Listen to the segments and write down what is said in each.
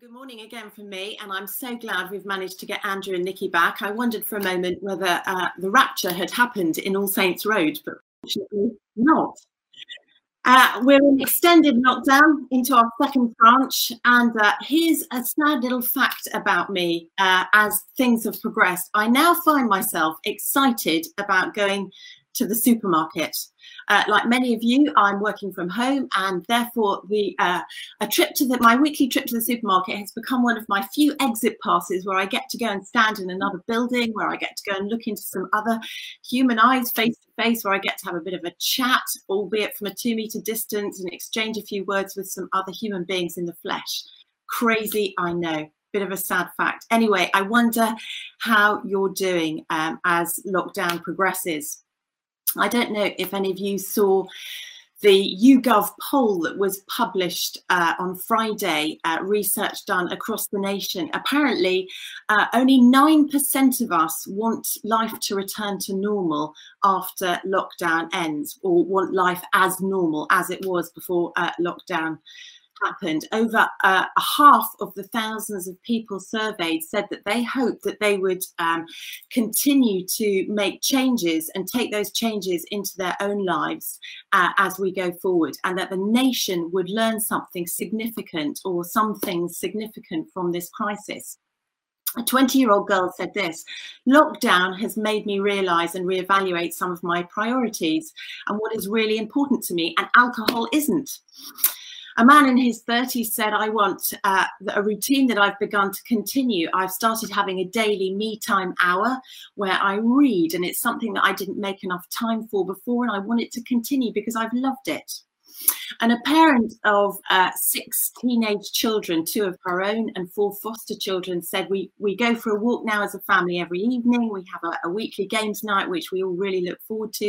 good morning again from me, and I'm so glad we've managed to get Andrew and Nikki back. I wondered for a moment whether uh, the rapture had happened in All Saints Road, but fortunately not. Uh, we're in extended lockdown into our second tranche, and uh, here's a sad little fact about me uh, as things have progressed. I now find myself excited about going to the supermarket. Uh, like many of you, I'm working from home, and therefore the uh, a trip to the my weekly trip to the supermarket has become one of my few exit passes where I get to go and stand in another building, where I get to go and look into some other human eyes face to face, where I get to have a bit of a chat, albeit from a two meter distance, and exchange a few words with some other human beings in the flesh. Crazy, I know bit of a sad fact. Anyway, I wonder how you're doing um, as lockdown progresses. I don't know if any of you saw the YouGov poll that was published uh, on Friday, uh, research done across the nation. Apparently, uh, only 9% of us want life to return to normal after lockdown ends, or want life as normal as it was before uh, lockdown happened, over uh, half of the thousands of people surveyed said that they hoped that they would um, continue to make changes and take those changes into their own lives uh, as we go forward, and that the nation would learn something significant or something significant from this crisis. A 20 year old girl said this lockdown has made me realize and reevaluate some of my priorities and what is really important to me, and alcohol isn't. A man in his 30s said, I want uh, a routine that I've begun to continue. I've started having a daily me time hour where I read, and it's something that I didn't make enough time for before, and I want it to continue because I've loved it. And a parent of uh, six teenage children, two of her own and four foster children, said, we, we go for a walk now as a family every evening. We have a, a weekly games night, which we all really look forward to.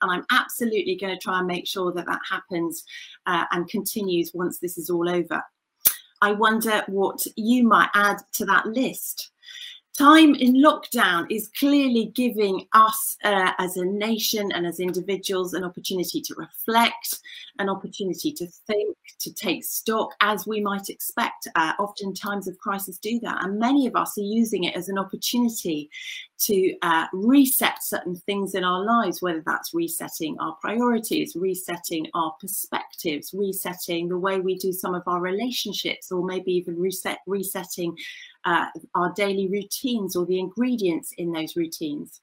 And I'm absolutely going to try and make sure that that happens uh, and continues once this is all over. I wonder what you might add to that list time in lockdown is clearly giving us uh, as a nation and as individuals an opportunity to reflect, an opportunity to think, to take stock, as we might expect. Uh, often times of crisis do that. And many of us are using it as an opportunity to uh, reset certain things in our lives, whether that's resetting our priorities, resetting our perspectives, resetting the way we do some of our relationships, or maybe even reset, resetting uh, our daily routines or the ingredients in those routines.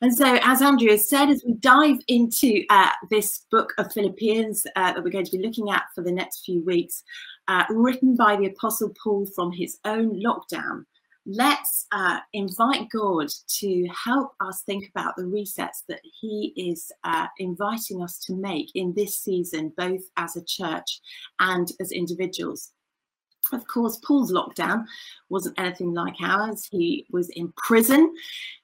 And so, as Andrew has said, as we dive into uh, this book of Philippians uh, that we're going to be looking at for the next few weeks, uh, written by the Apostle Paul from his own lockdown, let's uh, invite God to help us think about the resets that He is uh, inviting us to make in this season, both as a church and as individuals. Of course, Paul's lockdown wasn't anything like ours. He was in prison,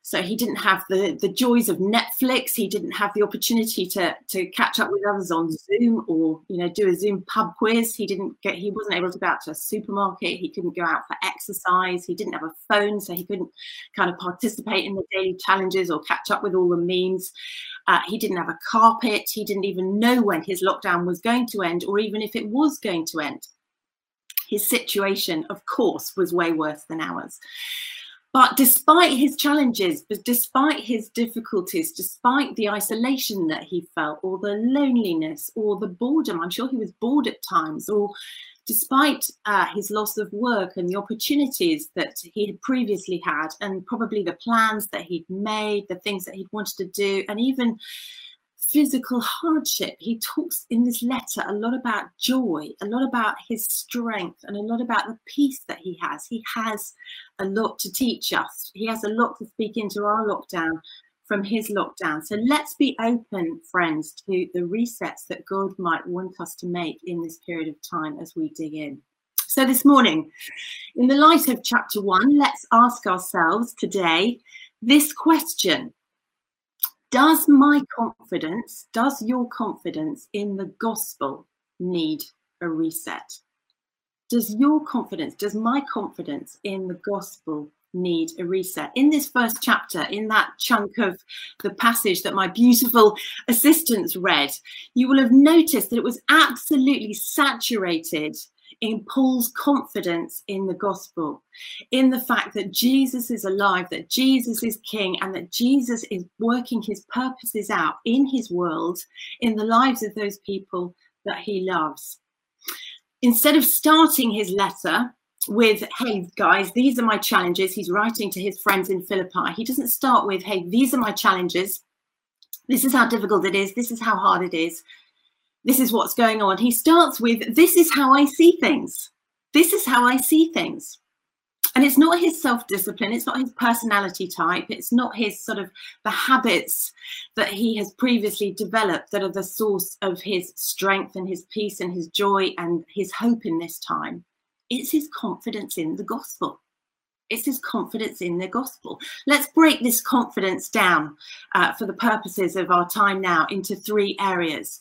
so he didn't have the, the joys of Netflix. He didn't have the opportunity to, to catch up with others on Zoom or you know do a Zoom pub quiz. He didn't get he wasn't able to go out to a supermarket. He couldn't go out for exercise. He didn't have a phone, so he couldn't kind of participate in the daily challenges or catch up with all the memes. Uh, he didn't have a carpet. He didn't even know when his lockdown was going to end, or even if it was going to end. His situation, of course, was way worse than ours. But despite his challenges, but despite his difficulties, despite the isolation that he felt, or the loneliness, or the boredom, I'm sure he was bored at times, or despite uh, his loss of work and the opportunities that he had previously had, and probably the plans that he'd made, the things that he'd wanted to do, and even physical hardship. He talks in this letter a lot about joy, a lot about his strength, and a lot about the peace that he has. He has a lot to teach us. He has a lot to speak into our lockdown from his lockdown. So let's be open, friends, to the resets that God might want us to make in this period of time as we dig in. So, this morning, in the light of chapter one, let's ask ourselves today this question does my confidence, does your confidence in the gospel need a reset? Does your confidence, does my confidence in the gospel need a reset? In this first chapter, in that chunk of the passage that my beautiful assistants read, you will have noticed that it was absolutely saturated in Paul's confidence in the gospel, in the fact that Jesus is alive, that Jesus is king, and that Jesus is working his purposes out in his world, in the lives of those people that he loves. Instead of starting his letter with, hey, guys, these are my challenges, he's writing to his friends in Philippi. He doesn't start with, hey, these are my challenges. This is how difficult it is. This is how hard it is this is what's going on. He starts with, this is how I see things. This is how I see things. And it's not his self discipline, it's not his personality type, it's not his sort of the habits that he has previously developed that are the source of his strength and his peace and his joy and his hope in this time. It's his confidence in the gospel. It's his confidence in the gospel. Let's break this confidence down uh, for the purposes of our time now into three areas.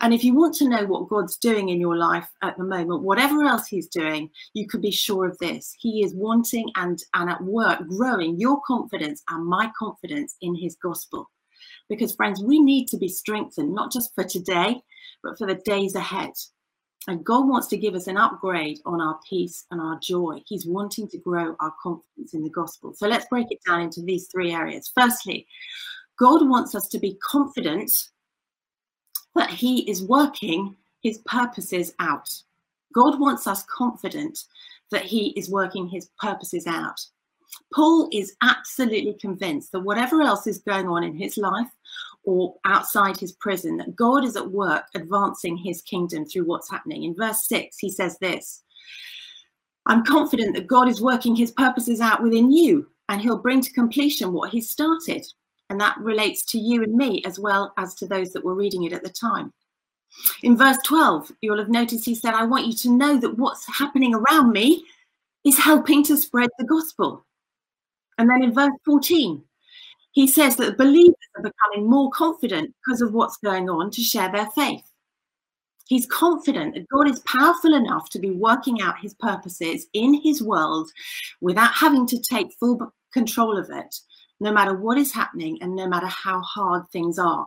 And if you want to know what God's doing in your life at the moment, whatever else He's doing, you can be sure of this. He is wanting and, and at work growing your confidence and my confidence in His gospel. Because, friends, we need to be strengthened, not just for today, but for the days ahead. And God wants to give us an upgrade on our peace and our joy. He's wanting to grow our confidence in the gospel. So let's break it down into these three areas. Firstly, God wants us to be confident that He is working His purposes out. God wants us confident that He is working His purposes out. Paul is absolutely convinced that whatever else is going on in his life or outside his prison, that God is at work advancing his kingdom through what's happening. In verse 6, he says this I'm confident that God is working his purposes out within you and he'll bring to completion what he started. And that relates to you and me as well as to those that were reading it at the time. In verse 12, you'll have noticed he said, I want you to know that what's happening around me is helping to spread the gospel. And then in verse 14, he says that believers are becoming more confident because of what's going on to share their faith. He's confident that God is powerful enough to be working out his purposes in his world without having to take full control of it no matter what is happening and no matter how hard things are.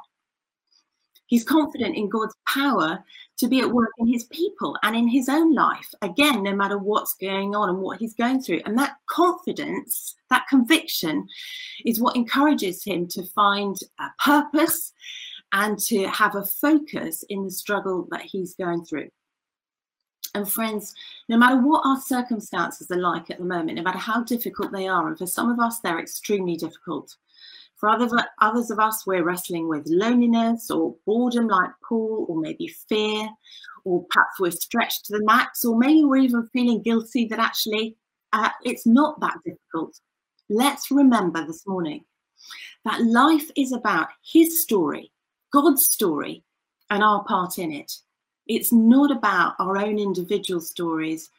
He's confident in God's power to be at work in his people and in his own life, again, no matter what's going on and what he's going through. And that confidence, that conviction, is what encourages him to find a purpose and to have a focus in the struggle that he's going through. And friends, no matter what our circumstances are like at the moment, no matter how difficult they are, and for some of us, they're extremely difficult. For other, others of us, we're wrestling with loneliness or boredom, like Paul, or maybe fear, or perhaps we're stretched to the max, or maybe we're even feeling guilty that actually uh, it's not that difficult. Let's remember this morning that life is about His story, God's story, and our part in it. It's not about our own individual stories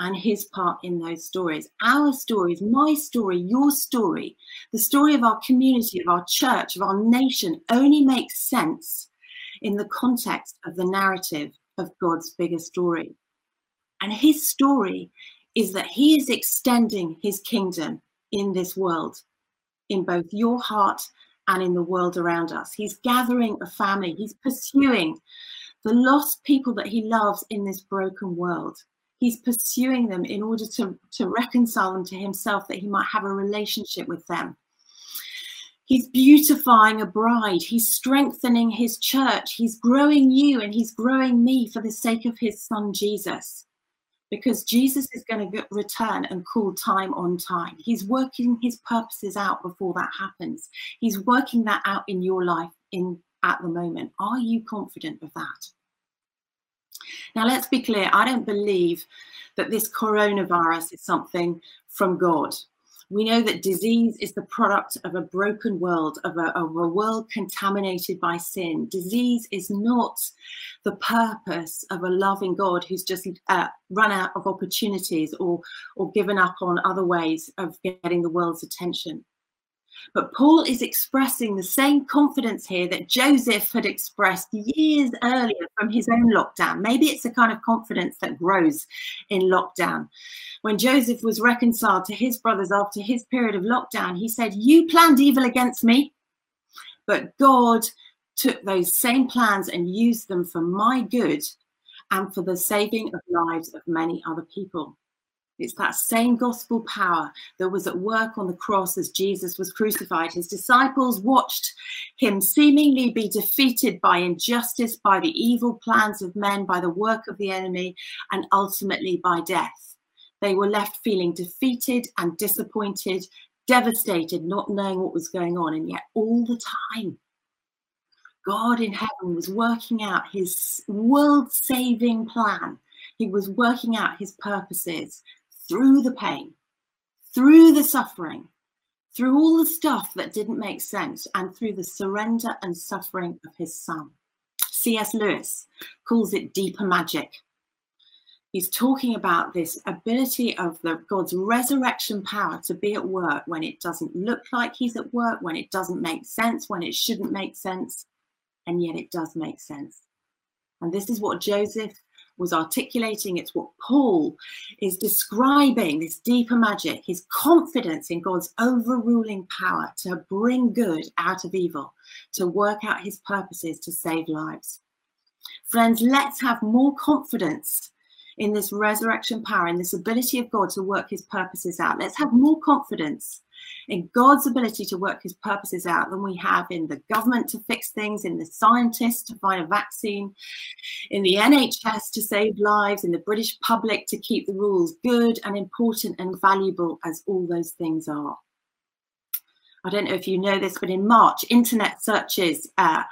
and his part in those stories. Our stories, my story, your story, the story of our community, of our church, of our nation only makes sense in the context of the narrative of God's bigger story. And his story is that he is extending his kingdom in this world, in both your heart and in the world around us. He's gathering a family, he's pursuing the lost people that he loves in this broken world. He's pursuing them in order to, to reconcile them to himself, that he might have a relationship with them. He's beautifying a bride. He's strengthening his church. He's growing you and he's growing me for the sake of his son, Jesus. Because Jesus is going to return and call time on time. He's working his purposes out before that happens. He's working that out in your life in at the moment. Are you confident of that? Now, let's be clear I don't believe that this coronavirus is something from God. We know that disease is the product of a broken world, of a, of a world contaminated by sin. Disease is not the purpose of a loving God who's just uh, run out of opportunities or, or given up on other ways of getting the world's attention. But Paul is expressing the same confidence here that Joseph had expressed years earlier from his own lockdown. Maybe it's a kind of confidence that grows in lockdown. When Joseph was reconciled to his brothers after his period of lockdown, he said, You planned evil against me, but God took those same plans and used them for my good and for the saving of lives of many other people. It's that same gospel power that was at work on the cross as Jesus was crucified. His disciples watched him seemingly be defeated by injustice, by the evil plans of men, by the work of the enemy, and ultimately by death. They were left feeling defeated and disappointed, devastated, not knowing what was going on. And yet, all the time, God in heaven was working out his world saving plan. He was working out his purposes through the pain, through the suffering, through all the stuff that didn't make sense, and through the surrender and suffering of his son. C.S. Lewis calls it deeper magic. He's talking about this ability of the God's resurrection power to be at work when it doesn't look like he's at work, when it doesn't make sense, when it shouldn't make sense, and yet it does make sense. And this is what Joseph was articulating. It's what Paul is describing this deeper magic, his confidence in God's overruling power to bring good out of evil, to work out his purposes to save lives. Friends, let's have more confidence in this resurrection power, in this ability of God to work his purposes out. Let's have more confidence in God's ability to work his purposes out than we have in the government to fix things, in the scientists to find a vaccine, in the NHS to save lives, in the British public to keep the rules good and important and valuable as all those things are. I don't know if you know this, but in March, internet searches uh,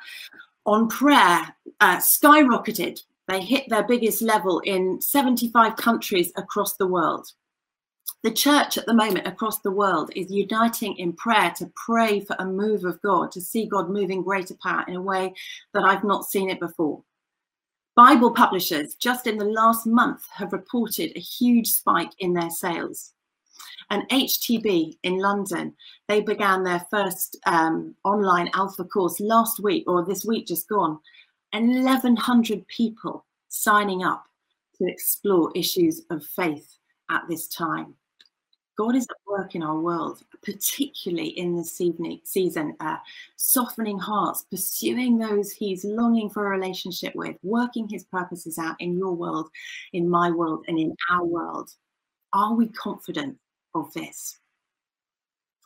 on prayer uh, skyrocketed. They hit their biggest level in 75 countries across the world. The church at the moment across the world is uniting in prayer to pray for a move of God, to see God moving greater power in a way that I've not seen it before. Bible publishers just in the last month have reported a huge spike in their sales. And HTB in London, they began their first um, online alpha course last week or this week just gone. 1,100 people signing up to explore issues of faith at this time. God is at work in our world, particularly in this evening, season, uh, softening hearts, pursuing those He's longing for a relationship with, working His purposes out in your world, in my world, and in our world. Are we confident of this?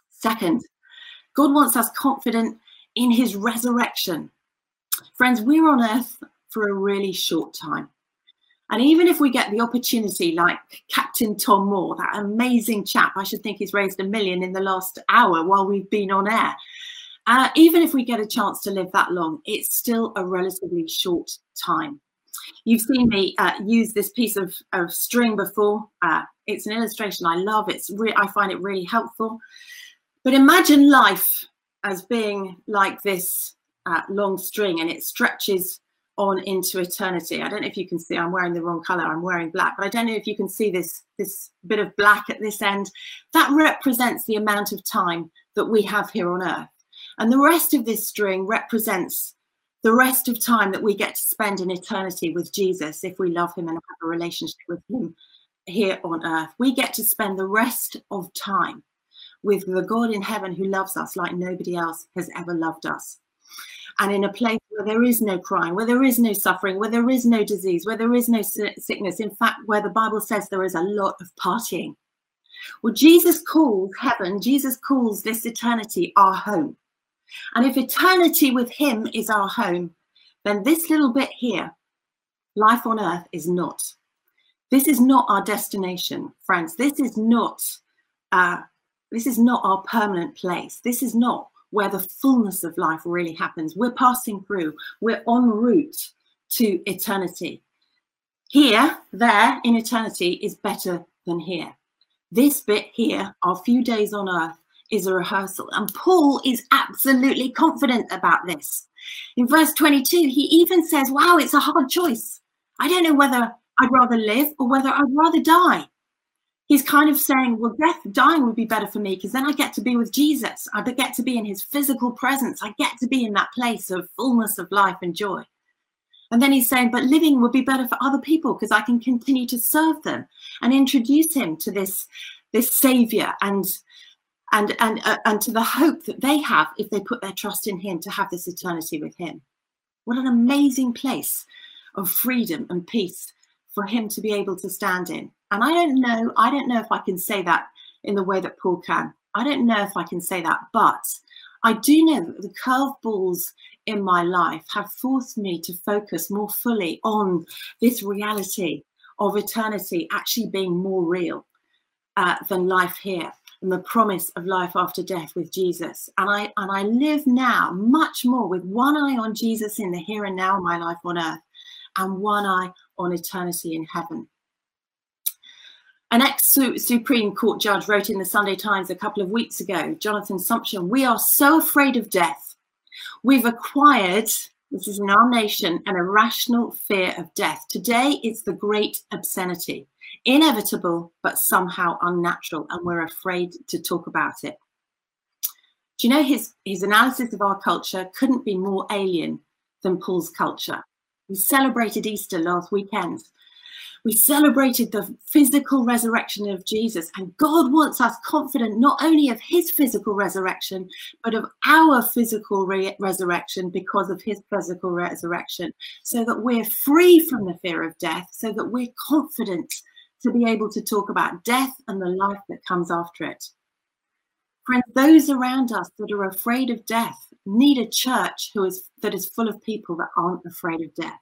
Second, God wants us confident in His resurrection. Friends, we're on earth for a really short time. And even if we get the opportunity, like Captain Tom Moore, that amazing chap, I should think he's raised a million in the last hour while we've been on air. Uh, even if we get a chance to live that long, it's still a relatively short time. You've seen me uh, use this piece of, of string before. Uh, it's an illustration I love. It's re- I find it really helpful. But imagine life as being like this uh, long string, and it stretches on into eternity. I don't know if you can see, I'm wearing the wrong color, I'm wearing black, but I don't know if you can see this, this bit of black at this end. That represents the amount of time that we have here on earth. And the rest of this string represents the rest of time that we get to spend in eternity with Jesus if we love him and have a relationship with him here on earth. We get to spend the rest of time with the God in heaven who loves us like nobody else has ever loved us and in a place where there is no crime, where there is no suffering, where there is no disease, where there is no sickness. In fact, where the Bible says there is a lot of partying. Well, Jesus calls heaven, Jesus calls this eternity our home. And if eternity with Him is our home, then this little bit here, life on earth, is not. This is not our destination, friends. This is not. Uh, this is not our permanent place. This is not where the fullness of life really happens. We're passing through, we're en route to eternity. Here, there in eternity is better than here. This bit here, our few days on earth, is a rehearsal. And Paul is absolutely confident about this. In verse 22, he even says, Wow, it's a hard choice. I don't know whether I'd rather live or whether I'd rather die he's kind of saying, well, death, dying would be better for me because then I get to be with Jesus. I get to be in his physical presence. I get to be in that place of fullness of life and joy. And then he's saying, but living would be better for other people because I can continue to serve them and introduce him to this, this savior and and and uh, and to the hope that they have if they put their trust in him to have this eternity with him. What an amazing place of freedom and peace for him to be able to stand in. And I don't know, I don't know if I can say that in the way that Paul can. I don't know if I can say that, but I do know that the curveballs in my life have forced me to focus more fully on this reality of eternity actually being more real uh, than life here and the promise of life after death with Jesus. And I and I live now much more with one eye on Jesus in the here and now of my life on earth and one eye on eternity in heaven. An ex Supreme Court judge wrote in the Sunday Times a couple of weeks ago, Jonathan Sumption, we are so afraid of death. We've acquired, this is in our nation, an irrational fear of death. Today, it's the great obscenity, inevitable, but somehow unnatural, and we're afraid to talk about it. Do you know his, his analysis of our culture couldn't be more alien than Paul's culture? We celebrated Easter last weekend we celebrated the physical resurrection of Jesus, and God wants us confident not only of his physical resurrection, but of our physical re- resurrection because of his physical resurrection, so that we're free from the fear of death, so that we're confident to be able to talk about death and the life that comes after it. Friends, those around us that are afraid of death need a church who is that is full of people that aren't afraid of death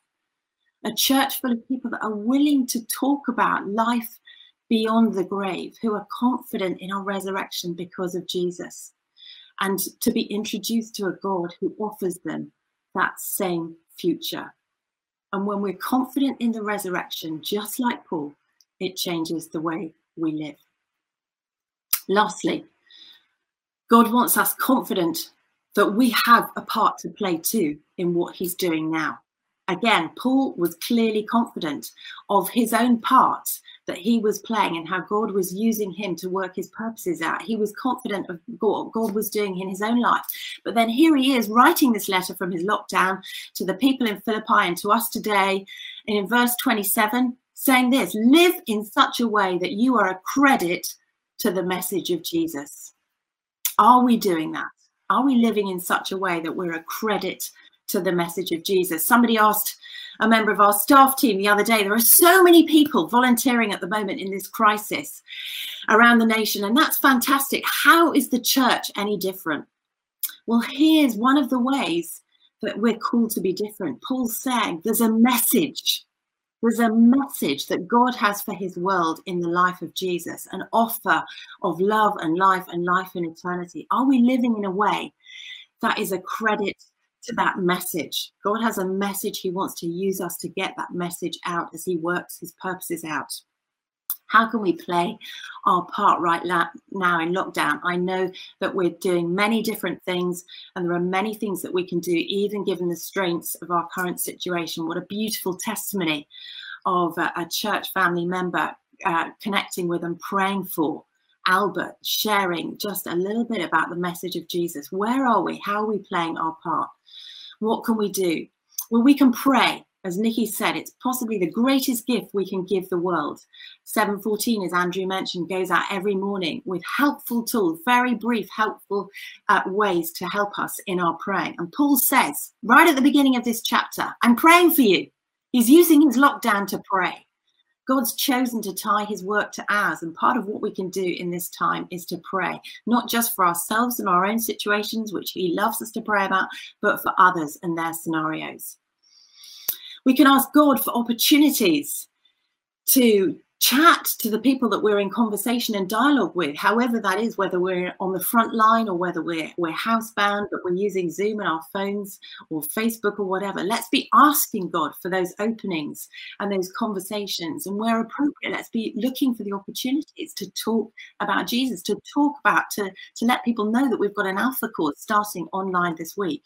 a church full of people that are willing to talk about life beyond the grave, who are confident in our resurrection because of Jesus, and to be introduced to a God who offers them that same future. And when we're confident in the resurrection, just like Paul, it changes the way we live. Lastly, God wants us confident that we have a part to play too in what he's doing now again, Paul was clearly confident of his own part that he was playing and how God was using him to work his purposes out. He was confident of what God was doing in his own life. But then here he is writing this letter from his lockdown to the people in Philippi and to us today. And in verse 27, saying this live in such a way that you are a credit to the message of Jesus. Are we doing that? Are we living in such a way that we're a credit to the message of Jesus. Somebody asked a member of our staff team the other day, there are so many people volunteering at the moment in this crisis around the nation, and that's fantastic. How is the church any different? Well, here's one of the ways that we're called to be different. Paul's saying there's a message. There's a message that God has for his world in the life of Jesus, an offer of love and life and life in eternity. Are we living in a way that is a credit to that message. God has a message. He wants to use us to get that message out as He works His purposes out. How can we play our part right now in lockdown? I know that we're doing many different things, and there are many things that we can do, even given the strengths of our current situation. What a beautiful testimony of a, church family member uh, connecting with and praying for Albert sharing just a little bit about the message of Jesus. Where are we? How are we playing our part? What can we do? Well, we can pray. As Nikki said, it's possibly the greatest gift we can give the world. 714, as Andrew mentioned, goes out every morning with helpful tools, very brief, helpful uh, ways to help us in our praying. And Paul says, right at the beginning of this chapter, I'm praying for you. He's using his lockdown to pray. God's chosen to tie his work to ours. And part of what we can do in this time is to pray, not just for ourselves and our own situations, which he loves us to pray about, but for others and their scenarios. We can ask God for opportunities to chat to the people that we're in conversation and dialogue with, however that is, whether we're on the front line or whether we're we're housebound, but we're using Zoom and our phones or Facebook or whatever. Let's be asking God for those openings and those conversations. And where appropriate, let's be looking for the opportunities to talk about Jesus, to talk about, to, to let people know that we've got an alpha course starting online this week.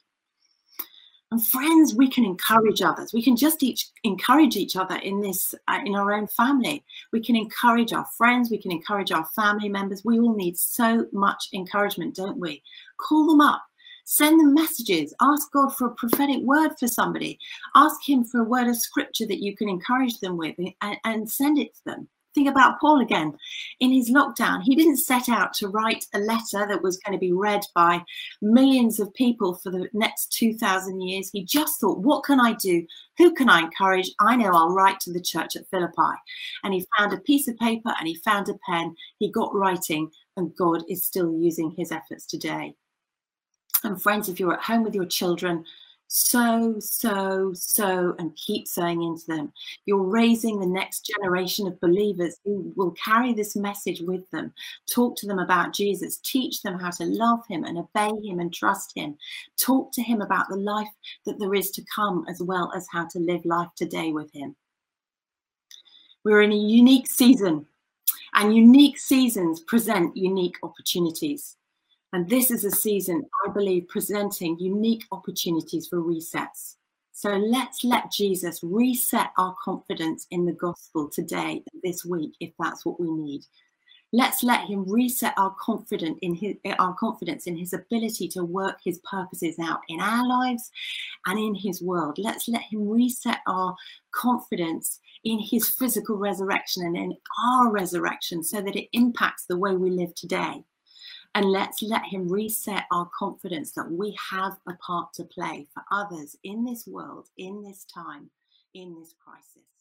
And friends, we can encourage others. We can just each encourage each other in this, uh, in our own family. We can encourage our friends. We can encourage our family members. We all need so much encouragement, don't we? Call them up. Send them messages. Ask God for a prophetic word for somebody. Ask Him for a word of scripture that you can encourage them with and, and send it to them. Think about Paul again. In his lockdown, he didn't set out to write a letter that was going to be read by millions of people for the next 2,000 years. He just thought, what can I do? Who can I encourage? I know I'll write to the church at Philippi. And he found a piece of paper and he found a pen. He got writing, and God is still using his efforts today. And friends, if you're at home with your children, so, so, so, and keep sowing into them. You're raising the next generation of believers who will carry this message with them. Talk to them about Jesus. Teach them how to love him and obey him and trust him. Talk to him about the life that there is to come, as well as how to live life today with him. We're in a unique season, and unique seasons present unique opportunities. And this is a season, I believe, presenting unique opportunities for resets. So let's let Jesus reset our confidence in the gospel today, this week, if that's what we need. Let's let him reset our confidence in his our confidence in his ability to work his purposes out in our lives and in his world. Let's let him reset our confidence in his physical resurrection and in our resurrection so that it impacts the way we live today. And let's let him reset our confidence that we have a part to play for others in this world, in this time, in this crisis.